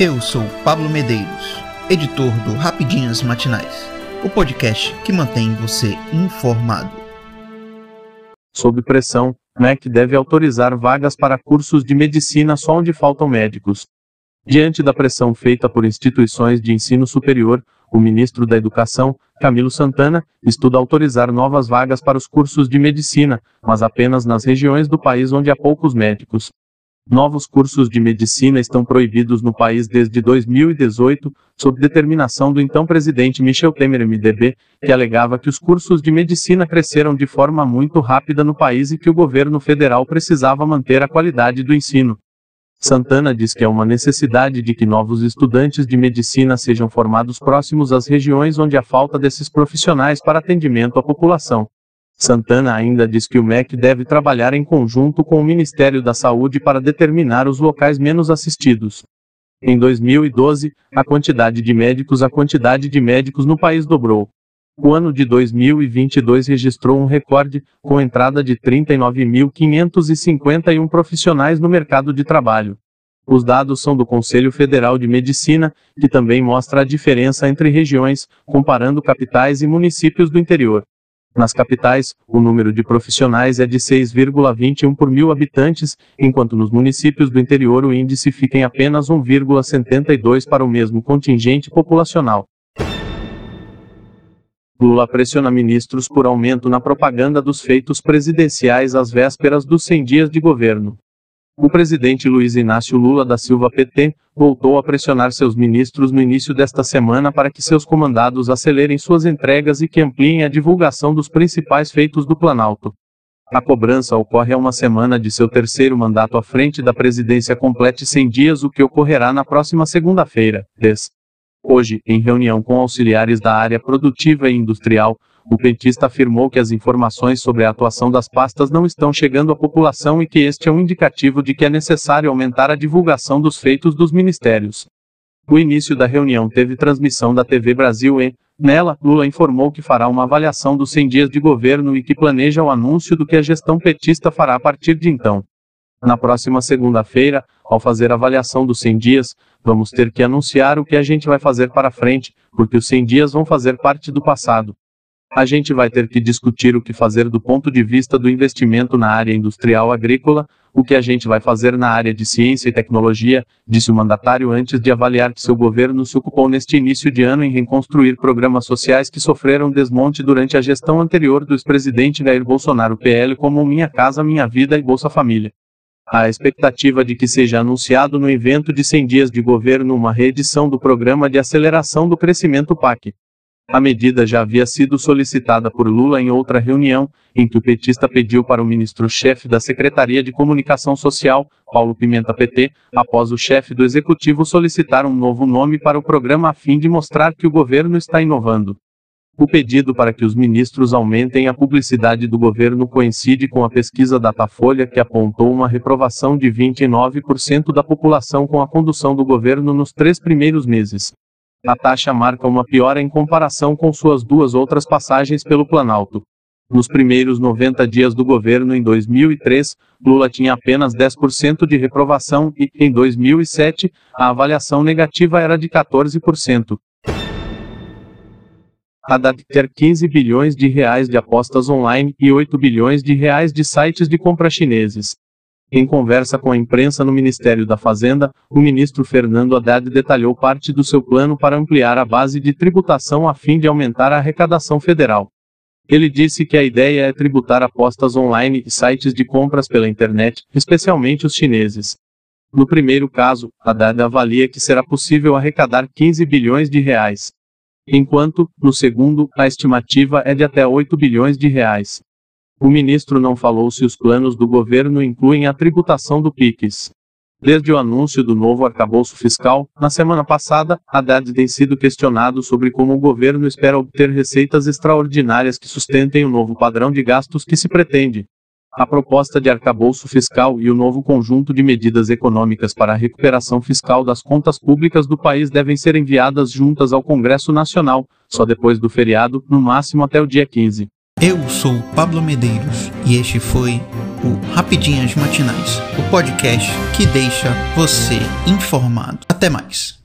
Eu sou Pablo Medeiros, editor do Rapidinhas Matinais, o podcast que mantém você informado. Sob pressão, MEC deve autorizar vagas para cursos de medicina só onde faltam médicos. Diante da pressão feita por instituições de ensino superior, o ministro da Educação, Camilo Santana, estuda autorizar novas vagas para os cursos de medicina, mas apenas nas regiões do país onde há poucos médicos. Novos cursos de medicina estão proibidos no país desde 2018, sob determinação do então presidente Michel Temer MDB, que alegava que os cursos de medicina cresceram de forma muito rápida no país e que o governo federal precisava manter a qualidade do ensino. Santana diz que é uma necessidade de que novos estudantes de medicina sejam formados próximos às regiões onde há falta desses profissionais para atendimento à população. Santana ainda diz que o MEC deve trabalhar em conjunto com o Ministério da Saúde para determinar os locais menos assistidos. Em 2012, a quantidade de médicos a quantidade de médicos no país dobrou. O ano de 2022 registrou um recorde, com entrada de 39.551 profissionais no mercado de trabalho. Os dados são do Conselho Federal de Medicina, que também mostra a diferença entre regiões, comparando capitais e municípios do interior. Nas capitais, o número de profissionais é de 6,21 por mil habitantes, enquanto nos municípios do interior o índice fica em apenas 1,72 para o mesmo contingente populacional. Lula pressiona ministros por aumento na propaganda dos feitos presidenciais às vésperas dos 100 dias de governo. O presidente Luiz Inácio Lula da Silva PT voltou a pressionar seus ministros no início desta semana para que seus comandados acelerem suas entregas e que ampliem a divulgação dos principais feitos do Planalto. A cobrança ocorre a uma semana de seu terceiro mandato à frente da presidência complete 100 dias, o que ocorrerá na próxima segunda-feira, 10. Hoje, em reunião com auxiliares da área produtiva e industrial, o petista afirmou que as informações sobre a atuação das pastas não estão chegando à população e que este é um indicativo de que é necessário aumentar a divulgação dos feitos dos ministérios. O início da reunião teve transmissão da TV Brasil e, nela, Lula informou que fará uma avaliação dos 100 dias de governo e que planeja o anúncio do que a gestão petista fará a partir de então. Na próxima segunda-feira, ao fazer a avaliação dos 100 dias, vamos ter que anunciar o que a gente vai fazer para frente, porque os 100 dias vão fazer parte do passado. A gente vai ter que discutir o que fazer do ponto de vista do investimento na área industrial agrícola, o que a gente vai fazer na área de ciência e tecnologia, disse o mandatário antes de avaliar que seu governo se ocupou neste início de ano em reconstruir programas sociais que sofreram desmonte durante a gestão anterior do ex-presidente Jair Bolsonaro PL como Minha Casa Minha Vida e Bolsa Família. A expectativa de que seja anunciado no evento de 100 dias de governo uma reedição do Programa de Aceleração do Crescimento PAC. A medida já havia sido solicitada por Lula em outra reunião, em que o petista pediu para o ministro-chefe da Secretaria de Comunicação Social, Paulo Pimenta PT, após o chefe do executivo solicitar um novo nome para o programa a fim de mostrar que o governo está inovando. O pedido para que os ministros aumentem a publicidade do governo coincide com a pesquisa Datafolha que apontou uma reprovação de 29% da população com a condução do governo nos três primeiros meses. A taxa marca uma piora em comparação com suas duas outras passagens pelo Planalto. Nos primeiros 90 dias do governo em 2003, Lula tinha apenas 10% de reprovação e, em 2007, a avaliação negativa era de 14%. Haddad quer 15 bilhões de reais de apostas online e 8 bilhões de reais de sites de compra chineses. Em conversa com a imprensa no Ministério da Fazenda, o ministro Fernando Haddad detalhou parte do seu plano para ampliar a base de tributação a fim de aumentar a arrecadação federal. Ele disse que a ideia é tributar apostas online e sites de compras pela internet, especialmente os chineses. No primeiro caso, Haddad avalia que será possível arrecadar 15 bilhões de reais. Enquanto, no segundo, a estimativa é de até 8 bilhões de reais. O ministro não falou se os planos do governo incluem a tributação do PIX. Desde o anúncio do novo arcabouço fiscal, na semana passada, Haddad tem sido questionado sobre como o governo espera obter receitas extraordinárias que sustentem o novo padrão de gastos que se pretende. A proposta de arcabouço fiscal e o novo conjunto de medidas econômicas para a recuperação fiscal das contas públicas do país devem ser enviadas juntas ao Congresso Nacional, só depois do feriado, no máximo até o dia 15. Eu sou Pablo Medeiros e este foi o Rapidinhas Matinais, o podcast que deixa você informado. Até mais.